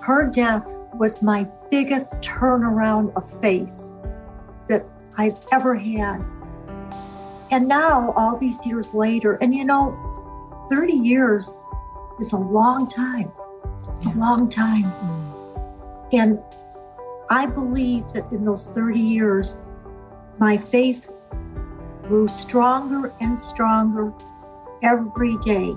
Her death was my biggest turnaround of faith that I've ever had. And now, all these years later, and you know, 30 years is a long time. It's a long time. Mm. And I believe that in those 30 years, my faith grew stronger and stronger every day.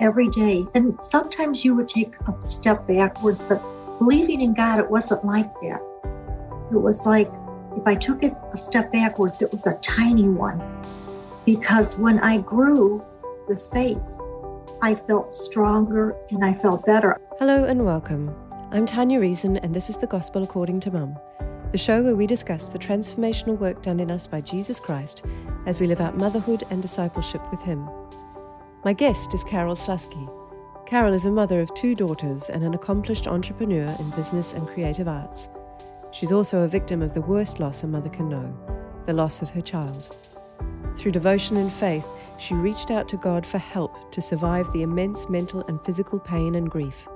Every day. And sometimes you would take a step backwards, but believing in God, it wasn't like that. It was like if I took it a step backwards, it was a tiny one. Because when I grew with faith, I felt stronger and I felt better. Hello and welcome. I'm Tanya Reason, and this is the Gospel According to Mum, the show where we discuss the transformational work done in us by Jesus Christ as we live out motherhood and discipleship with Him. My guest is Carole Sluski. Carole is a mother of two daughters and an accomplished entrepreneur in business and creative arts. She's also a victim of the worst loss a mother can know the loss of her child. Through devotion and faith, she reached out to God for help to survive the immense mental and physical pain and grief.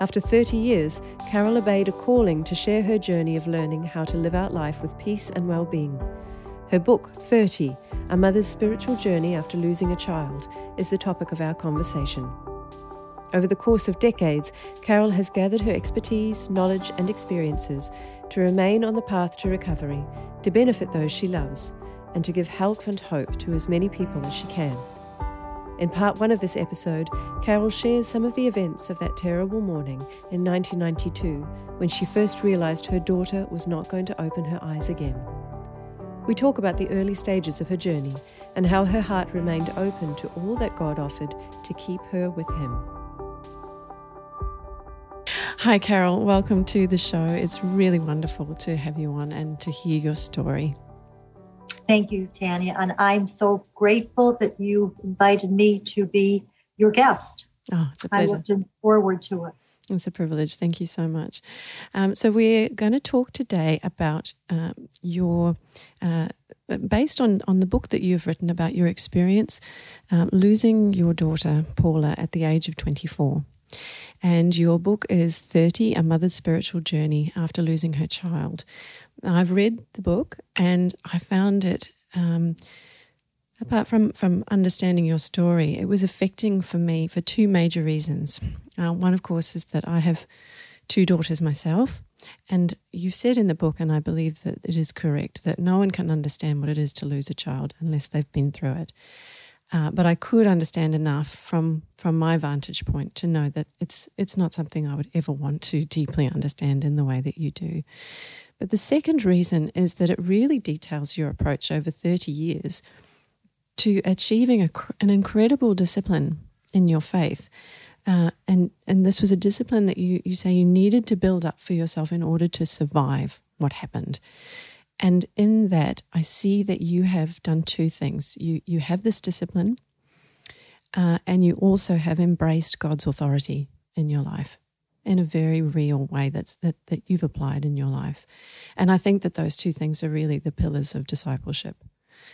After 30 years, Carole obeyed a calling to share her journey of learning how to live out life with peace and well being. Her book, 30 A Mother's Spiritual Journey After Losing a Child, is the topic of our conversation. Over the course of decades, Carole has gathered her expertise, knowledge, and experiences to remain on the path to recovery, to benefit those she loves, and to give help and hope to as many people as she can. In part one of this episode, Carole shares some of the events of that terrible morning in 1992 when she first realized her daughter was not going to open her eyes again. We talk about the early stages of her journey and how her heart remained open to all that God offered to keep her with Him. Hi, Carole. Welcome to the show. It's really wonderful to have you on and to hear your story. Thank you, Tanya. And I'm so grateful that you invited me to be your guest. Oh, it's a pleasure. I looked forward to it. It's a privilege. Thank you so much. Um, so, we're going to talk today about uh, your, uh, based on, on the book that you've written about your experience uh, losing your daughter, Paula, at the age of 24. And your book is 30 A Mother's Spiritual Journey After Losing Her Child. I've read the book and I found it, um, apart from, from understanding your story, it was affecting for me for two major reasons. Uh, one, of course, is that I have two daughters myself. And you said in the book, and I believe that it is correct, that no one can understand what it is to lose a child unless they've been through it. Uh, but I could understand enough from from my vantage point to know that it's it's not something I would ever want to deeply understand in the way that you do. But the second reason is that it really details your approach over 30 years to achieving a, an incredible discipline in your faith. Uh, and and this was a discipline that you you say you needed to build up for yourself in order to survive what happened. And in that, I see that you have done two things. You, you have this discipline, uh, and you also have embraced God's authority in your life in a very real way that's that, that you've applied in your life. And I think that those two things are really the pillars of discipleship.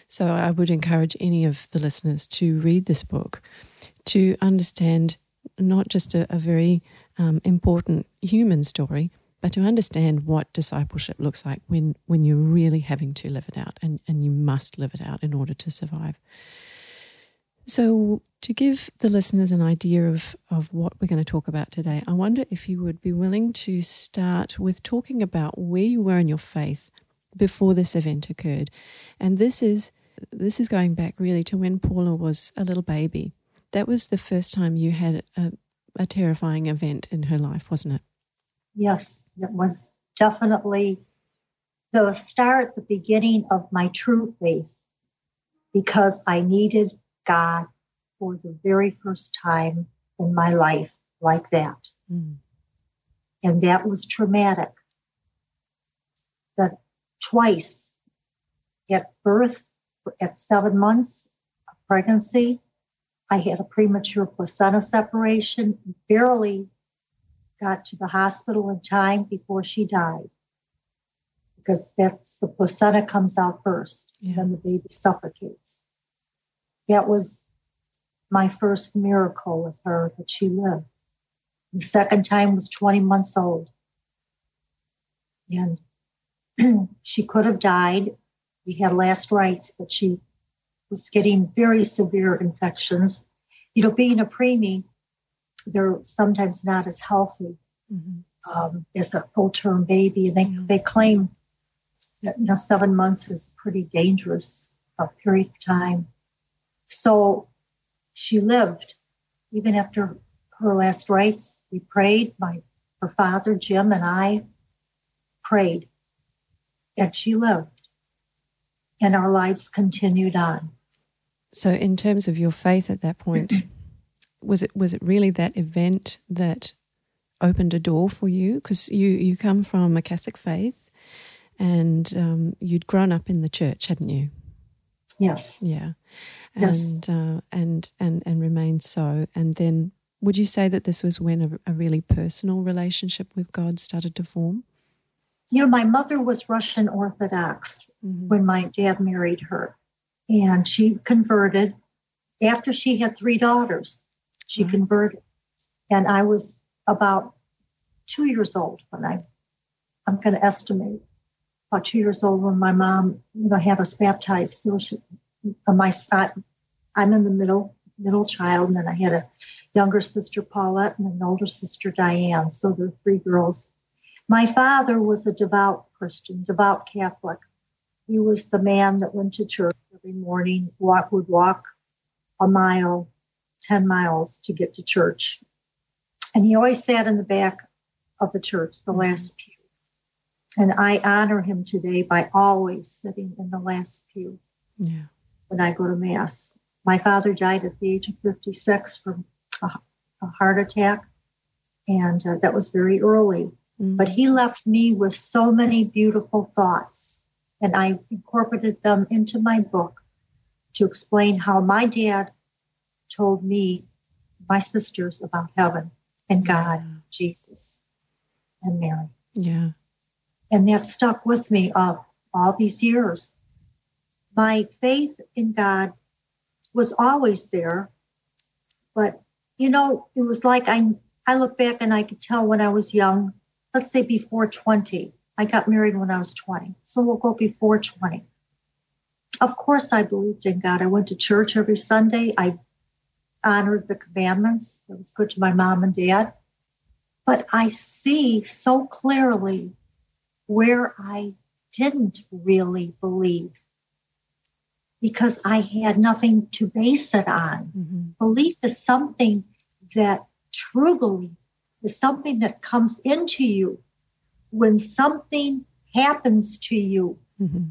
So I would encourage any of the listeners to read this book to understand not just a, a very um, important human story, but to understand what discipleship looks like when, when you're really having to live it out and, and you must live it out in order to survive. So, to give the listeners an idea of, of what we're going to talk about today, I wonder if you would be willing to start with talking about where you were in your faith before this event occurred. And this is this is going back really to when Paula was a little baby. That was the first time you had a, a terrifying event in her life, wasn't it? yes, it was definitely the start, the beginning of my true faith because I needed God for the very first time in my life like that. Mm. And that was traumatic. That twice at birth, at seven months of pregnancy, I had a premature placenta separation, barely got to the hospital in time before she died. Because that's the placenta comes out first, yeah. and then the baby suffocates. That was my first miracle with her that she lived. The second time was 20 months old. And she could have died. We had last rites, but she was getting very severe infections. You know, being a preemie, they're sometimes not as healthy mm-hmm. um, as a full term baby. And they, they claim that, you know, seven months is pretty dangerous a period of time. So she lived even after her last rites. We prayed. My her father Jim and I prayed, and she lived, and our lives continued on. So, in terms of your faith at that point, was it was it really that event that opened a door for you? Because you you come from a Catholic faith, and um, you'd grown up in the church, hadn't you? Yes. Yeah. And uh, and and and remained so. And then, would you say that this was when a, a really personal relationship with God started to form? You know, my mother was Russian Orthodox mm-hmm. when my dad married her, and she converted after she had three daughters. She mm-hmm. converted, and I was about two years old when I, I'm going to estimate about two years old when my mom, you know, had us baptized. You know, she, uh, my, I, I'm in the middle, middle child, and then I had a younger sister, Paulette, and an older sister, Diane. So there were three girls. My father was a devout Christian, devout Catholic. He was the man that went to church every morning, walk, would walk a mile, 10 miles to get to church. And he always sat in the back of the church, the last pew. And I honor him today by always sitting in the last pew yeah. when I go to Mass. My father died at the age of 56 from a, a heart attack, and uh, that was very early. Mm-hmm. But he left me with so many beautiful thoughts, and I incorporated them into my book to explain how my dad told me, my sisters, about heaven and mm-hmm. God, yeah. Jesus, and Mary. Yeah. And that stuck with me all, all these years. My faith in God was always there, but you know, it was like I I look back and I could tell when I was young, let's say before 20. I got married when I was 20. So we'll go before 20. Of course I believed in God. I went to church every Sunday. I honored the commandments. It was good to my mom and dad. But I see so clearly where I didn't really believe because I had nothing to base it on. Mm-hmm. Belief is something that true belief is something that comes into you when something happens to you mm-hmm.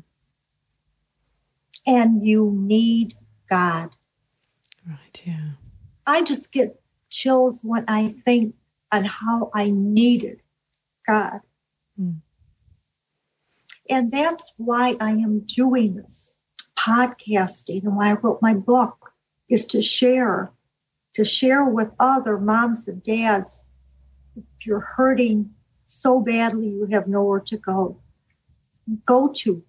And you need God. Right, yeah. I just get chills when I think on how I needed God. Mm. And that's why I am doing this podcasting and why I wrote my book is to share, to share with other moms and dads. If you're hurting so badly, you have nowhere to go. Go to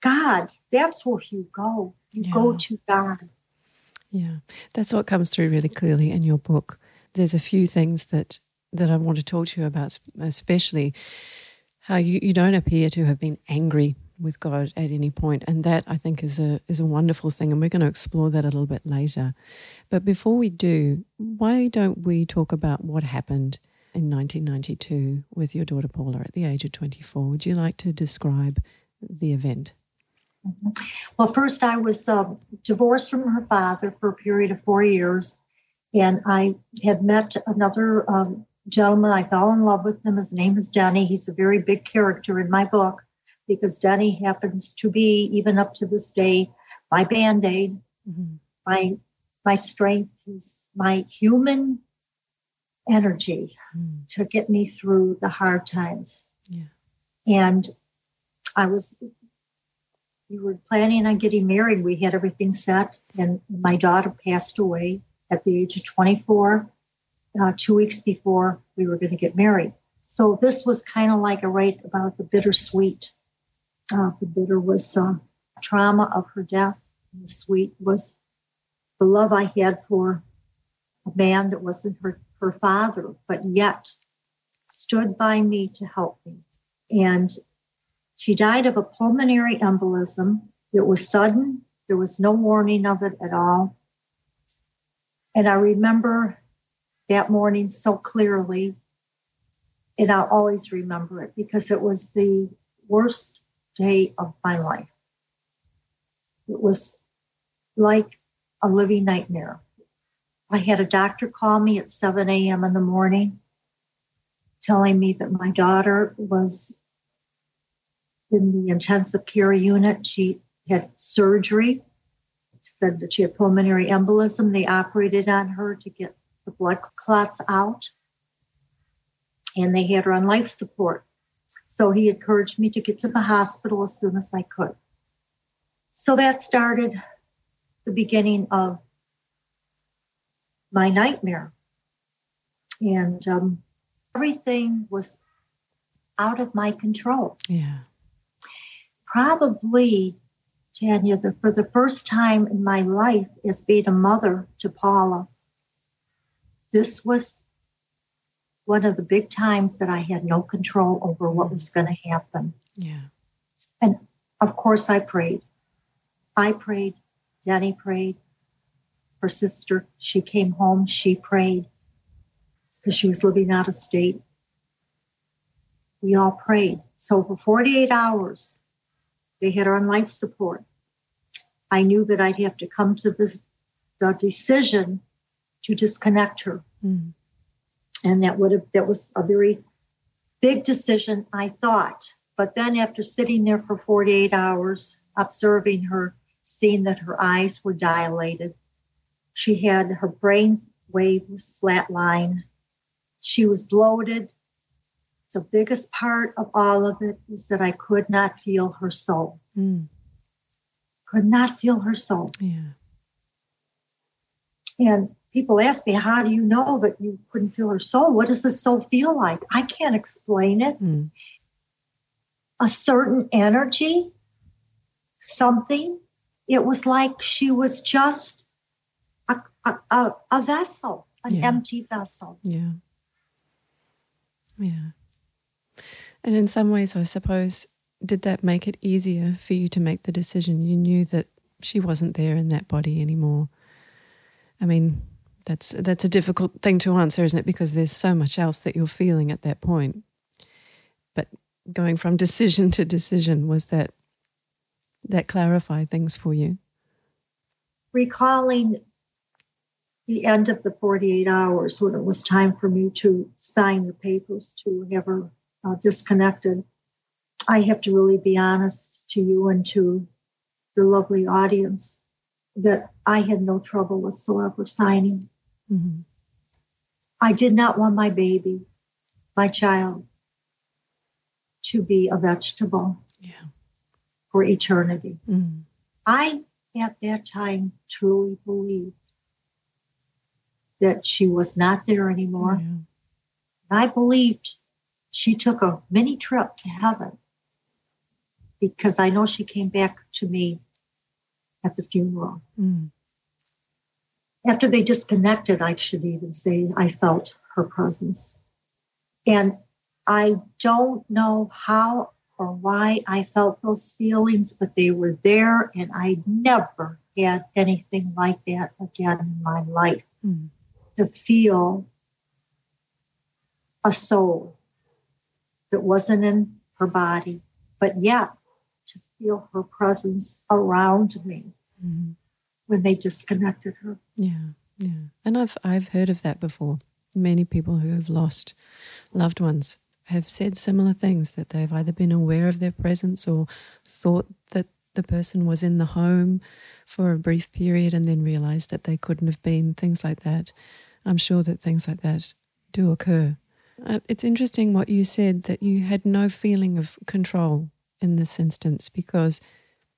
God. That's where you go. You yeah. go to God. Yeah, that's what comes through really clearly in your book. There's a few things that that I want to talk to you about, especially how you, you don't appear to have been angry with God at any point, and that I think is a is a wonderful thing, and we're going to explore that a little bit later. But before we do, why don't we talk about what happened in 1992 with your daughter Paula at the age of 24? Would you like to describe the event? Mm-hmm. Well, first, I was uh, divorced from her father for a period of four years, and I had met another um, gentleman. I fell in love with him. His name is Denny. He's a very big character in my book because Denny happens to be, even up to this day, my band aid, mm-hmm. my my strength. My human energy mm. to get me through the hard times. Yeah. And I was we were planning on getting married. We had everything set, and my daughter passed away at the age of 24 uh, two weeks before we were going to get married. So this was kind of like a write about the bittersweet. Uh, the bitter was uh, trauma of her death. And the sweet was the love I had for a man that wasn't her, her father, but yet stood by me to help me. And she died of a pulmonary embolism. It was sudden. There was no warning of it at all. And I remember that morning so clearly. And I'll always remember it because it was the worst day of my life. It was like a living nightmare. I had a doctor call me at 7 a.m. in the morning telling me that my daughter was in the intensive care unit. She had surgery, said that she had pulmonary embolism. They operated on her to get the blood clots out, and they had her on life support. So he encouraged me to get to the hospital as soon as I could. So that started the beginning of my nightmare. And um, everything was out of my control. Yeah. Probably, Tanya, the, for the first time in my life as being a mother to Paula, this was one of the big times that I had no control over what was going to happen. Yeah. And of course, I prayed. I prayed. Danny prayed. Her sister, she came home, she prayed because she was living out of state. We all prayed. So for 48 hours, they had her on life support. I knew that I'd have to come to this, the decision to disconnect her. Mm. And that would have, that was a very big decision, I thought. But then after sitting there for 48 hours, observing her, seeing that her eyes were dilated, she had her brain wave was flatline. She was bloated. The biggest part of all of it is that I could not feel her soul. Mm. Could not feel her soul. Yeah. And people ask me, How do you know that you couldn't feel her soul? What does the soul feel like? I can't explain it. Mm. A certain energy, something. It was like she was just a, a, a, a vessel, an yeah. empty vessel. Yeah. Yeah. And in some ways, I suppose, did that make it easier for you to make the decision? You knew that she wasn't there in that body anymore. I mean, that's that's a difficult thing to answer, isn't it? Because there's so much else that you're feeling at that point. But going from decision to decision was that that clarify things for you? Recalling the end of the 48 hours when it was time for me to sign the papers to have her uh, disconnected, I have to really be honest to you and to your lovely audience that I had no trouble whatsoever signing. Mm-hmm. I did not want my baby, my child, to be a vegetable. Yeah for eternity. Mm. I, at that time, truly believed that she was not there anymore. Yeah. I believed she took a mini trip to heaven because I know she came back to me at the funeral. Mm. After they disconnected, I should even say, I felt her presence. And I don't know how or why I felt those feelings, but they were there, and I never had anything like that again in my life. Mm. To feel a soul that wasn't in her body, but yet to feel her presence around me mm. when they disconnected her. Yeah, yeah. And I've I've heard of that before. Many people who have lost loved ones have said similar things that they've either been aware of their presence or thought that the person was in the home for a brief period and then realized that they couldn't have been, things like that. I'm sure that things like that do occur. Uh, it's interesting what you said that you had no feeling of control in this instance because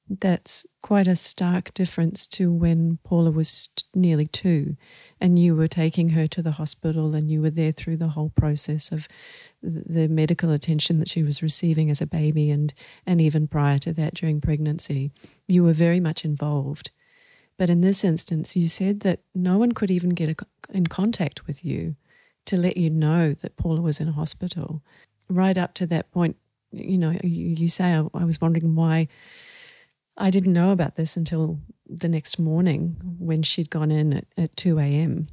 that's quite a stark difference to when Paula was nearly two and you were taking her to the hospital and you were there through the whole process of the medical attention that she was receiving as a baby and, and even prior to that during pregnancy. You were very much involved. But in this instance, you said that no one could even get in contact with you to let you know that Paula was in a hospital. Right up to that point, you know, you, you say, I, I was wondering why I didn't know about this until the next morning when she'd gone in at, at 2 a.m.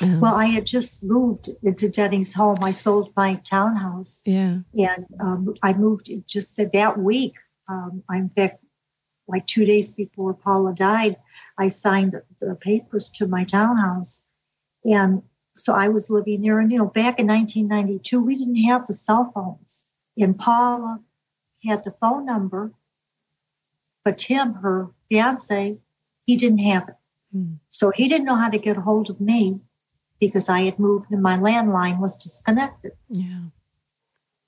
Um, well, I had just moved into Jennings' home. I sold my townhouse. Yeah. And um, I moved just that week. Um, in fact, like two days before Paula died, I signed the papers to my townhouse. And so I was living there. And, you know, back in 1992, we didn't have the cell phones. And Paula had the phone number, but Tim, her fiance, he didn't have it. Hmm. So he didn't know how to get a hold of me because I had moved and my landline was disconnected. Yeah.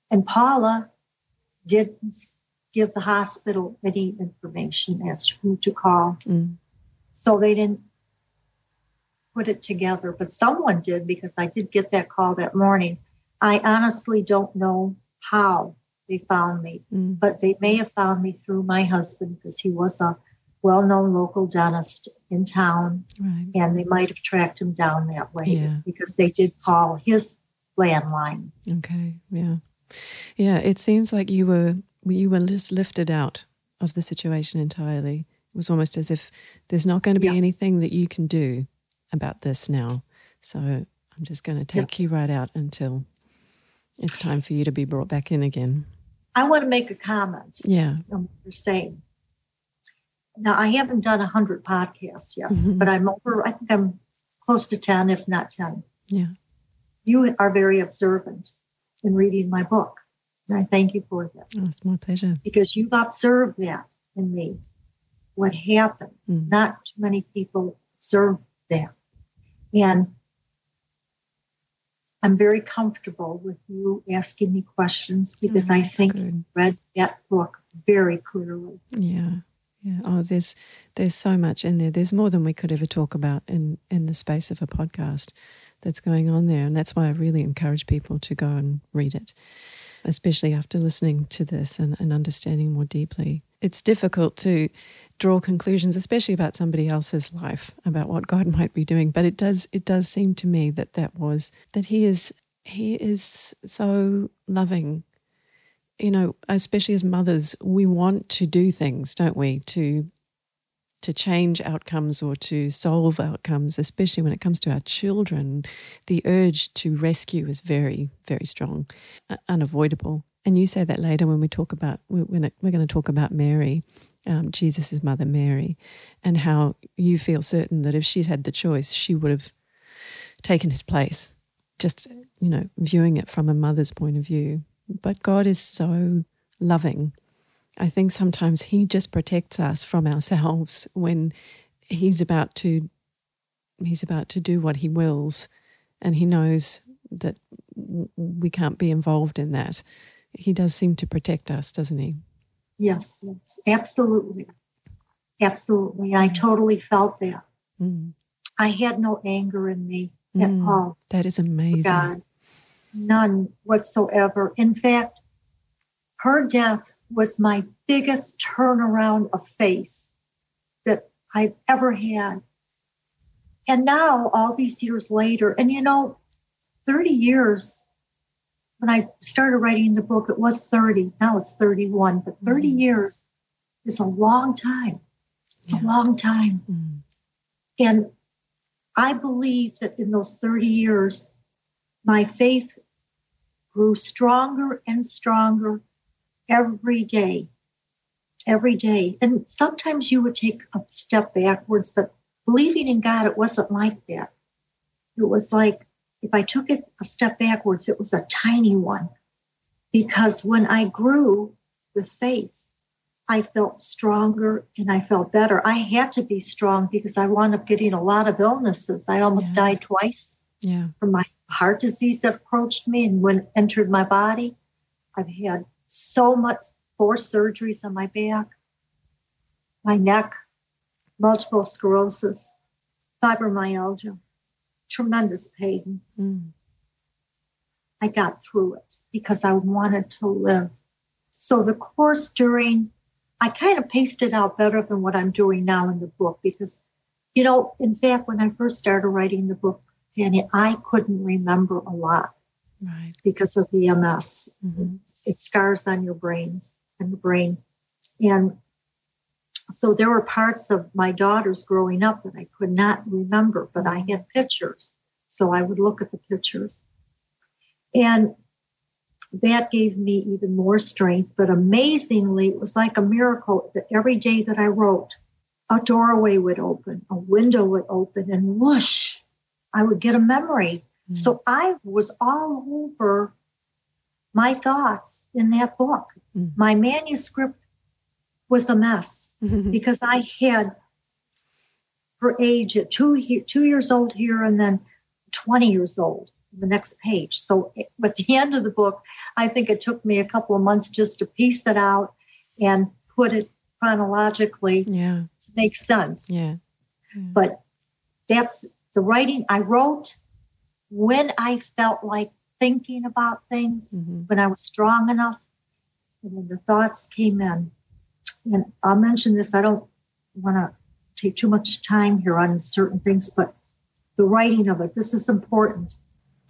And Paula didn't give the hospital any information as to who to call. Mm. So they didn't put it together, but someone did because I did get that call that morning. I honestly don't know how they found me, mm. but they may have found me through my husband because he was a well known local dentist in town. Right. And they might have tracked him down that way yeah. because they did call his landline. Okay. Yeah. Yeah. It seems like you were you were just lifted out of the situation entirely. It was almost as if there's not going to be yes. anything that you can do about this now. So I'm just going to take yes. you right out until it's time for you to be brought back in again. I want to make a comment. Yeah. On what you're saying. Now, I haven't done 100 podcasts yet, mm-hmm. but I'm over, I think I'm close to 10, if not 10. Yeah. You are very observant in reading my book. And I thank you for that. Oh, it's my pleasure. Because you've observed that in me, what happened. Mm. Not too many people observe that. And I'm very comfortable with you asking me questions because oh, I think good. you read that book very clearly. Yeah. Yeah. Oh, there's there's so much in there. There's more than we could ever talk about in in the space of a podcast that's going on there, and that's why I really encourage people to go and read it, especially after listening to this and, and understanding more deeply. It's difficult to draw conclusions, especially about somebody else's life, about what God might be doing. But it does it does seem to me that that was that He is He is so loving you know, especially as mothers, we want to do things, don't we, to to change outcomes or to solve outcomes, especially when it comes to our children. The urge to rescue is very, very strong, uh, unavoidable. And you say that later when we talk about when we're going to talk about Mary, um, Jesus' mother Mary, and how you feel certain that if she'd had the choice, she would have taken his place. Just you know, viewing it from a mother's point of view, but God is so loving. I think sometimes He just protects us from ourselves when He's about to He's about to do what He wills, and He knows that we can't be involved in that. He does seem to protect us, doesn't He? Yes, yes absolutely, absolutely. I totally felt that. Mm. I had no anger in me at mm, all. That is amazing. God, none whatsoever. In fact, her death was my biggest turnaround of faith that I've ever had. And now, all these years later, and you know, 30 years, when I started writing the book, it was 30. Now it's 31, but 30 mm-hmm. years is a long time. It's yeah. a long time. Mm-hmm. And I believe that in those 30 years, my faith grew stronger and stronger every day, every day. And sometimes you would take a step backwards, but believing in God, it wasn't like that. It was like if I took it a step backwards, it was a tiny one. Because when I grew with faith, I felt stronger and I felt better. I had to be strong because I wound up getting a lot of illnesses. I almost yeah. died twice yeah. from my heart disease that approached me and when entered my body. I've had so much four surgeries on my back, my neck, multiple sclerosis, fibromyalgia, tremendous pain. Mm. I got through it because I wanted to live. So the course during I kind of paced it out better than what I'm doing now in the book because, you know, in fact, when I first started writing the book, Tanya, I couldn't remember a lot right. because of the MS. Mm-hmm. It scars on your brains and the brain. And so there were parts of my daughters growing up that I could not remember, but I had pictures. So I would look at the pictures. And that gave me even more strength. But amazingly, it was like a miracle that every day that I wrote, a doorway would open, a window would open, and whoosh, I would get a memory. Mm-hmm. So I was all over my thoughts in that book. Mm-hmm. My manuscript was a mess mm-hmm. because I had her age at two, two years old here and then 20 years old the next page. So at the end of the book, I think it took me a couple of months just to piece it out and put it chronologically yeah. to make sense. Yeah. yeah. But that's the writing I wrote when I felt like thinking about things, mm-hmm. when I was strong enough, and when the thoughts came in. And I'll mention this, I don't want to take too much time here on certain things, but the writing of it, this is important.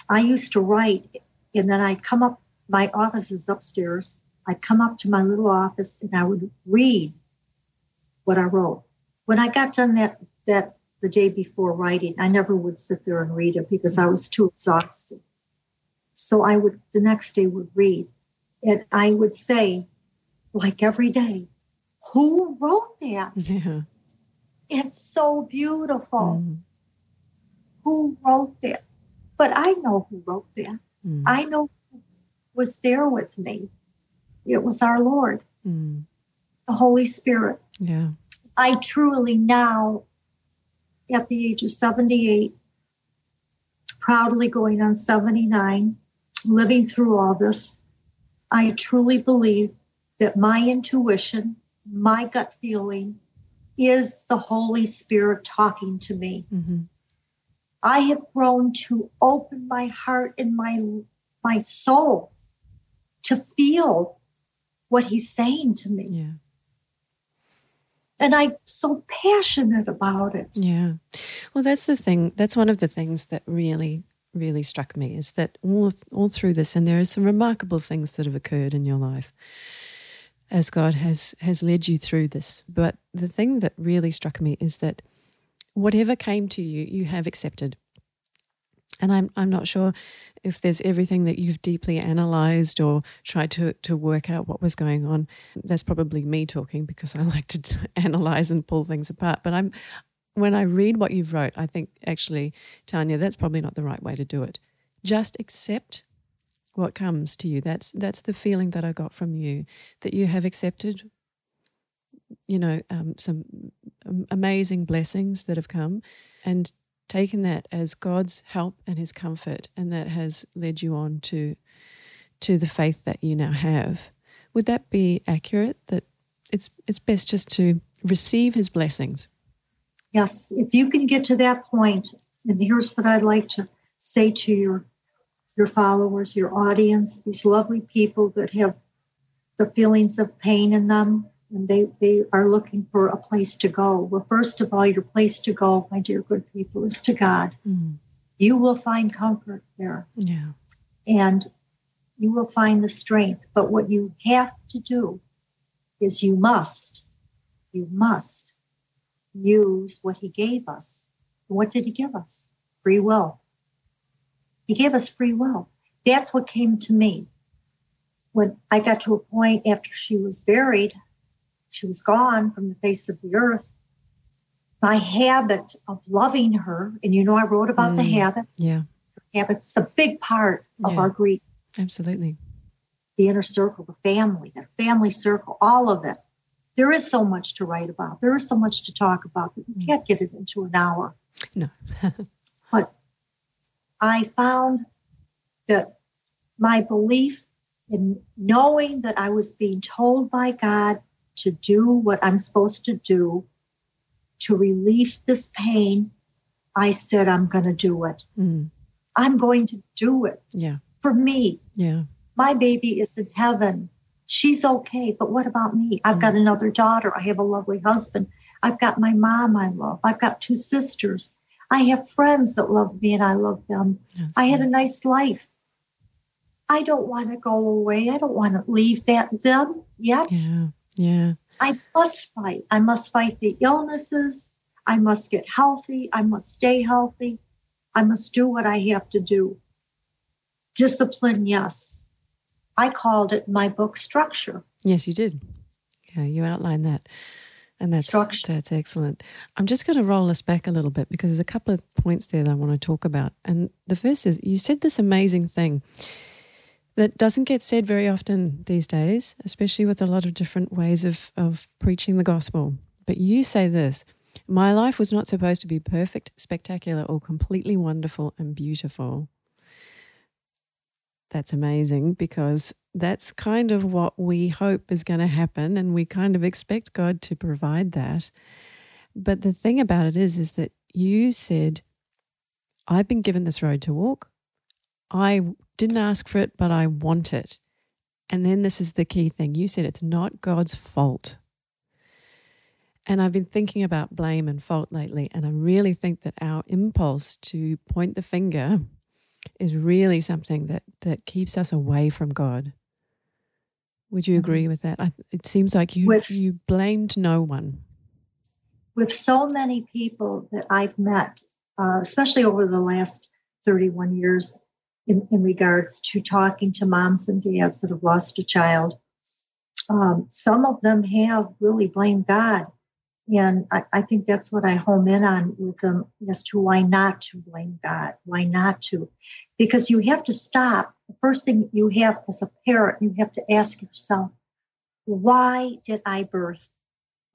I used to write, and then I'd come up, my office is upstairs. I'd come up to my little office and I would read what I wrote. When I got done that, that the day before writing, I never would sit there and read it because I was too exhausted. So I would, the next day would read and I would say, like every day, who wrote that? Yeah. It's so beautiful. Mm. Who wrote that? But I know who wrote that. Mm. I know who was there with me. It was our Lord, mm. the Holy Spirit. Yeah. I truly now, at the age of 78, proudly going on 79, living through all this, I truly believe that my intuition, my gut feeling, is the Holy Spirit talking to me. Mm-hmm. I have grown to open my heart and my my soul to feel what he's saying to me. Yeah. And I'm so passionate about it. Yeah. Well, that's the thing. That's one of the things that really, really struck me is that all, all through this, and there are some remarkable things that have occurred in your life as God has has led you through this. But the thing that really struck me is that whatever came to you, you have accepted. And I'm I'm not sure if there's everything that you've deeply analyzed or tried to to work out what was going on. That's probably me talking because I like to analyze and pull things apart. But I'm when I read what you've wrote, I think actually, Tanya, that's probably not the right way to do it. Just accept what comes to you. That's that's the feeling that I got from you that you have accepted you know, um, some amazing blessings that have come and taken that as God's help and his comfort and that has led you on to to the faith that you now have. Would that be accurate that it's it's best just to receive his blessings? Yes, if you can get to that point, and here's what I'd like to say to your your followers, your audience, these lovely people that have the feelings of pain in them, and they, they are looking for a place to go. Well, first of all, your place to go, my dear good people, is to God. Mm. You will find comfort there. Yeah. And you will find the strength. But what you have to do is you must, you must use what He gave us. What did He give us? Free will. He gave us free will. That's what came to me. When I got to a point after she was buried, she was gone from the face of the earth. My habit of loving her, and you know, I wrote about mm, the habit. Yeah. Habit's a big part of yeah, our grief. Absolutely. The inner circle, the family, the family circle, all of it. There is so much to write about. There is so much to talk about, but you mm. can't get it into an hour. No. I found that my belief in knowing that I was being told by God to do what I'm supposed to do to relieve this pain, I said, I'm going to do it. Mm. I'm going to do it. Yeah. For me. Yeah. My baby is in heaven. She's okay, but what about me? I've got mm. another daughter. I have a lovely husband. I've got my mom I love. I've got two sisters. I have friends that love me and I love them. That's I had a nice life. I don't want to go away. I don't want to leave that them yet. Yeah. Yeah. I must fight. I must fight the illnesses. I must get healthy. I must stay healthy. I must do what I have to do. Discipline, yes. I called it my book structure. Yes, you did. Yeah, you outlined that. And that's structure. that's excellent. I'm just going to roll us back a little bit because there's a couple of points there that I want to talk about. And the first is you said this amazing thing that doesn't get said very often these days, especially with a lot of different ways of, of preaching the gospel. But you say this My life was not supposed to be perfect, spectacular, or completely wonderful and beautiful. That's amazing because that's kind of what we hope is going to happen, and we kind of expect God to provide that. But the thing about it is, is that you said, I've been given this road to walk. I didn't ask for it, but I want it. And then this is the key thing you said it's not God's fault. And I've been thinking about blame and fault lately. And I really think that our impulse to point the finger is really something that, that keeps us away from God. Would you agree mm-hmm. with that? I, it seems like you, with, you blamed no one. With so many people that I've met, uh, especially over the last 31 years, in, in regards to talking to moms and dads that have lost a child. Um, some of them have really blamed God. And I, I, think that's what I home in on with them as to why not to blame God, why not to. Because you have to stop. The first thing you have as a parent, you have to ask yourself, why did I birth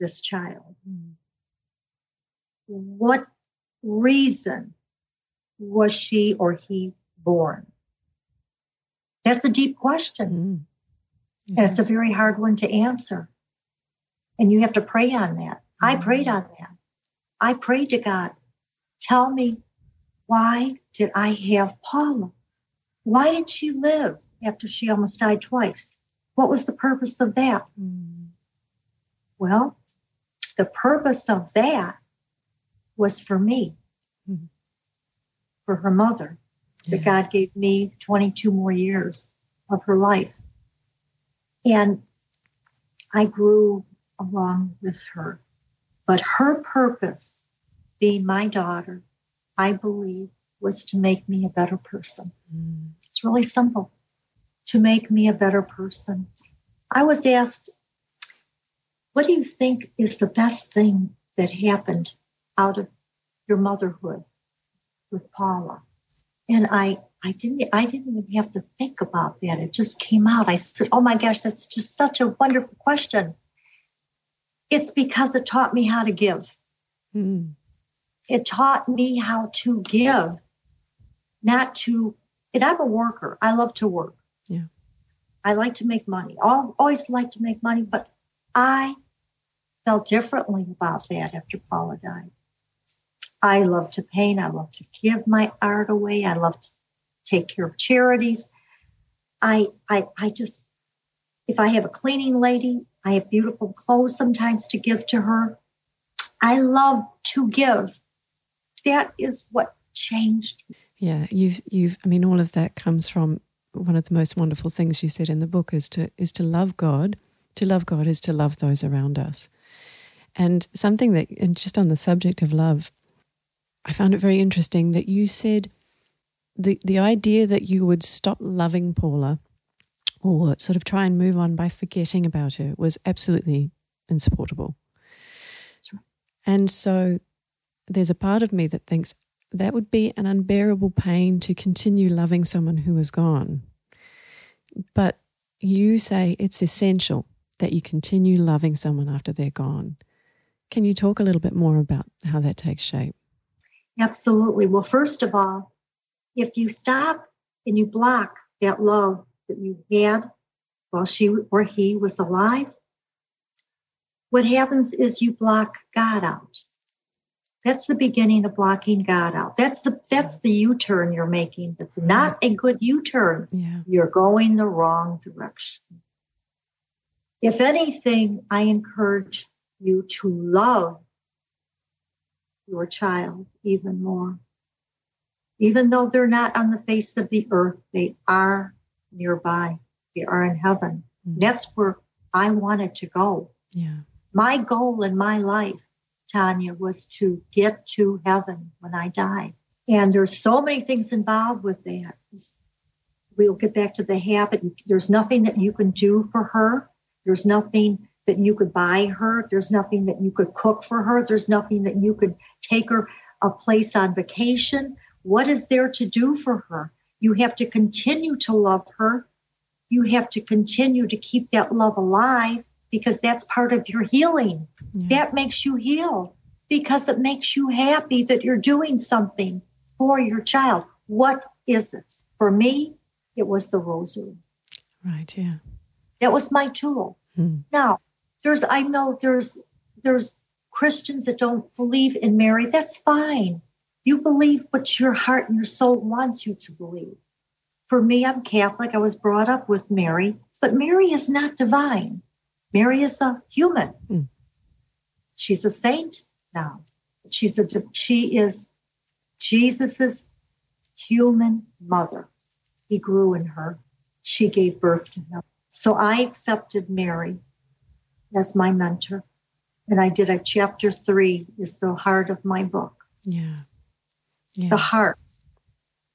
this child? Mm. What reason was she or he born? That's a deep question. Mm. And it's a very hard one to answer. And you have to pray on that. Mm. I prayed on that. I prayed to God, tell me, why did I have Paula? Why did she live after she almost died twice? What was the purpose of that? Mm. Well, the purpose of that was for me, mm. for her mother that God gave me 22 more years of her life. And I grew along with her. But her purpose, being my daughter, I believe, was to make me a better person. Mm. It's really simple to make me a better person. I was asked, What do you think is the best thing that happened out of your motherhood with Paula? And I, I didn't, I didn't even have to think about that. It just came out. I said, "Oh my gosh, that's just such a wonderful question." It's because it taught me how to give. Mm. It taught me how to give, not to. And I'm a worker. I love to work. Yeah. I like to make money. I always like to make money, but I felt differently about that after Paula died. I love to paint. I love to give my art away. I love to take care of charities. I, I, I just, if I have a cleaning lady, I have beautiful clothes sometimes to give to her. I love to give. That is what changed. Yeah, you've, you've, I mean, all of that comes from one of the most wonderful things you said in the book is to, is to love God. To love God is to love those around us. And something that, and just on the subject of love, I found it very interesting that you said the the idea that you would stop loving Paula or sort of try and move on by forgetting about her was absolutely insupportable. Right. And so there's a part of me that thinks that would be an unbearable pain to continue loving someone who is gone. But you say it's essential that you continue loving someone after they're gone. Can you talk a little bit more about how that takes shape? Absolutely. Well, first of all, if you stop and you block that love that you had while she or he was alive, what happens is you block God out. That's the beginning of blocking God out. That's the that's the U-turn you're making. That's not a good U-turn. Yeah. You're going the wrong direction. If anything, I encourage you to love your child even more. Even though they're not on the face of the earth, they are nearby. They are in heaven. Mm-hmm. That's where I wanted to go. Yeah. My goal in my life, Tanya, was to get to heaven when I die. And there's so many things involved with that. We'll get back to the habit. There's nothing that you can do for her. There's nothing that you could buy her. There's nothing that you could cook for her. There's nothing that you could take her a place on vacation. What is there to do for her? You have to continue to love her. You have to continue to keep that love alive because that's part of your healing. That makes you heal because it makes you happy that you're doing something for your child. What is it? For me, it was the rosary. Right, yeah. That was my tool. Hmm. Now, there's I know there's there's Christians that don't believe in Mary. That's fine. You believe what your heart and your soul wants you to believe. For me, I'm Catholic. I was brought up with Mary, but Mary is not divine. Mary is a human. Mm. She's a saint now. She's a she is Jesus's human mother. He grew in her. She gave birth to him. So I accepted Mary as my mentor. And I did a chapter three is the heart of my book. Yeah yeah. the heart.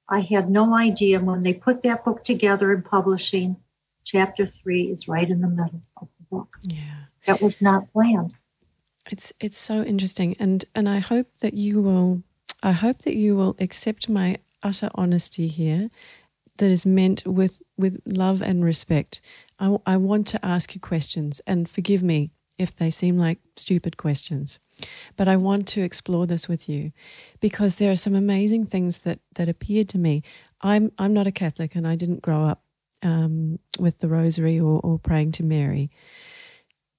I had no idea when they put that book together in publishing, chapter three is right in the middle of book. Yeah. That was not planned. It's it's so interesting and and I hope that you will I hope that you will accept my utter honesty here that is meant with with love and respect. I, I want to ask you questions and forgive me if they seem like stupid questions. But I want to explore this with you because there are some amazing things that, that appeared to me. I'm, I'm not a Catholic and I didn't grow up um, with the rosary or, or praying to Mary.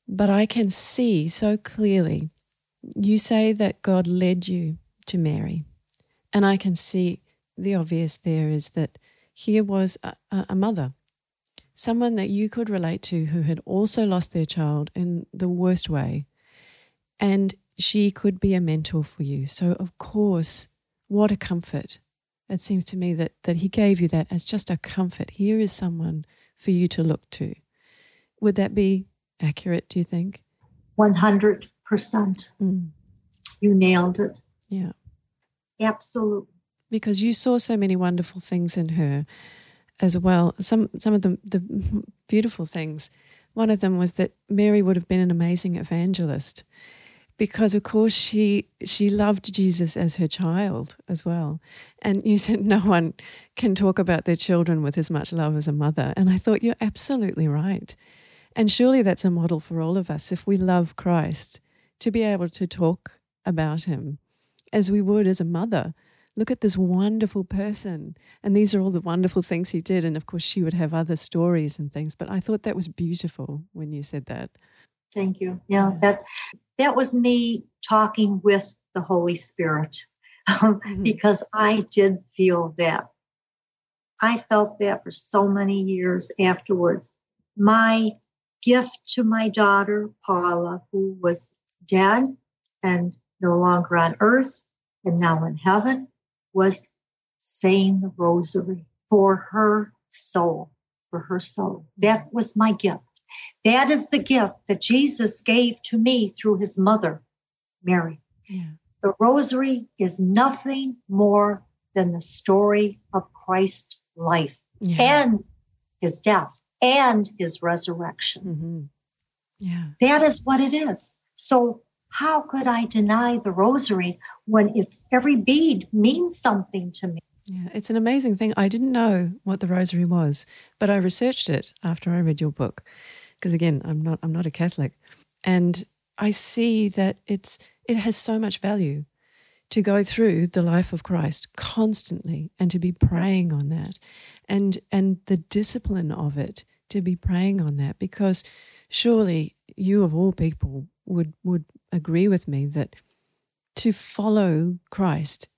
But I can see so clearly. You say that God led you to Mary. And I can see the obvious there is that here was a, a mother someone that you could relate to who had also lost their child in the worst way. And she could be a mentor for you. So, of course, what a comfort. It seems to me that, that he gave you that as just a comfort. Here is someone for you to look to. Would that be accurate, do you think? 100%. Mm. You nailed it. Yeah. Absolutely. Because you saw so many wonderful things in her as well. Some some of the the beautiful things. One of them was that Mary would have been an amazing evangelist because of course she she loved Jesus as her child as well. And you said no one can talk about their children with as much love as a mother. And I thought you're absolutely right. And surely that's a model for all of us if we love Christ to be able to talk about him as we would as a mother look at this wonderful person. And these are all the wonderful things he did. And of course, she would have other stories and things. But I thought that was beautiful when you said that. Thank you. Yeah, that that was me talking with the Holy Spirit mm-hmm. because I did feel that. I felt that for so many years afterwards. My gift to my daughter, Paula, who was dead and no longer on earth and now in heaven, was saying the rosary for her soul, for her soul. That was my gift. That is the gift that Jesus gave to me through his mother, Mary. Yeah. The rosary is nothing more than the story of Christ's life yeah. and his death and his resurrection. Mm-hmm. Yeah. That is what it is. So how could I deny the rosary when it's every bead means something to me? Yeah, it's an amazing thing. I didn't know what the rosary was, but I researched it after I read your book because again, I'm not I'm not a Catholic. And I see that it's it has so much value to go through the life of Christ constantly and to be praying on that and and the discipline of it to be praying on that because surely you of all people would would agree with me that to follow Christ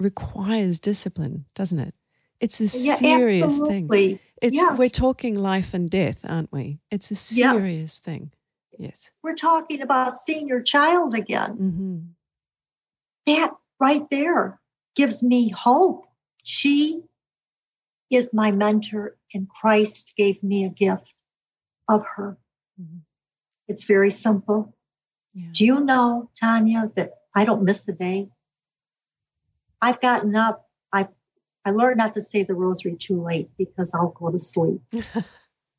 requires discipline, doesn't it? It's a yeah, serious absolutely. thing. It's Yes. we're talking life and death, aren't we? It's a Yes. serious thing. Yes. We're talking about seeing your child again. hmm That right there gives me hope. She is my mentor, and Christ gave me a gift of her. Mhm. It's very simple. Yeah. Do you know, Tanya, that I don't miss a day? I've gotten up. I learned not to say the rosary too late because I'll go to sleep.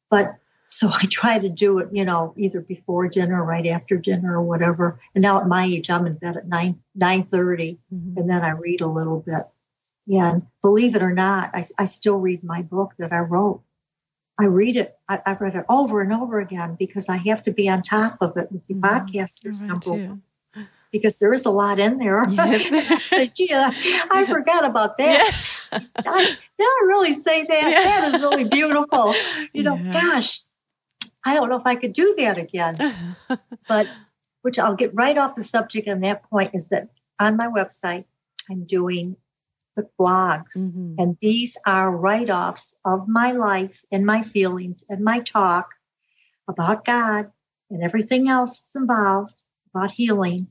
But so I try to do it, you know, either before dinner, or right after dinner, or whatever. And now at my age, I'm in bed at nine nine thirty, Mhm. and then I read a little bit. Yeah, and believe it or not, I, I still read my book that I wrote. I read it. I, I've read it over and over again because I have to be on top of it with the Mhm. podcasters Right, number one, because there is a lot in there. Yes. Gee, I, I forgot about that. I, did I really say that? Yeah. That is really beautiful. You know, Yeah. gosh, I don't know if I could do that again. But which I'll get right off the subject on that point is that on my website, I'm doing the blogs. Mhm. And these are write offs of my life and my feelings and my talk about God and everything else that's involved about healing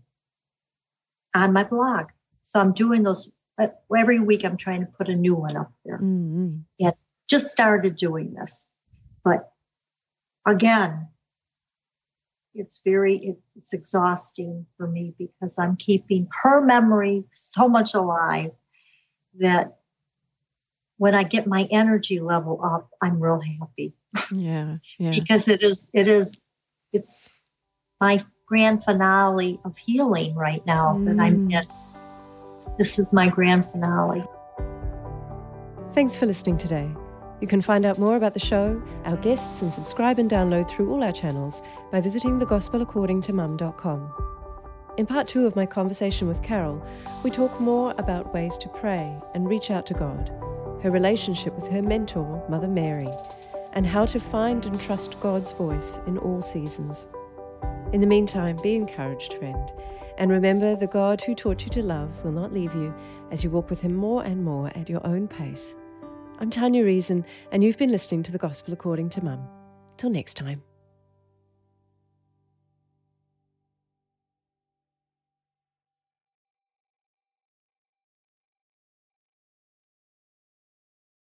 on my blog. So I'm doing those every week. I'm trying to put a new one up there. Mhm. Just started doing this. But again, it's very it's, it's exhausting for me because I'm keeping her memory so much alive that when I get my energy level up, I'm real happy Yeah. Yeah. because it is it is it's my grand finale of healing right now that I'm Mm. in. This is my grand finale. Thanks for listening today. You can find out more about the show, our guests, and subscribe and download through all our channels by visiting thegospelaccordingtomum.com. In part two of my conversation with Carole, we talk more about ways to pray and reach out to God, her relationship with her mentor, Mother Mary, and how to find and trust God's voice in all seasons. In the meantime, be encouraged, friend, and remember the God who taught you to love will not leave you as you walk with Him more and more at your own pace. I'm Tanya Reason, and you've been listening to the Gospel According to Mum. Till next time.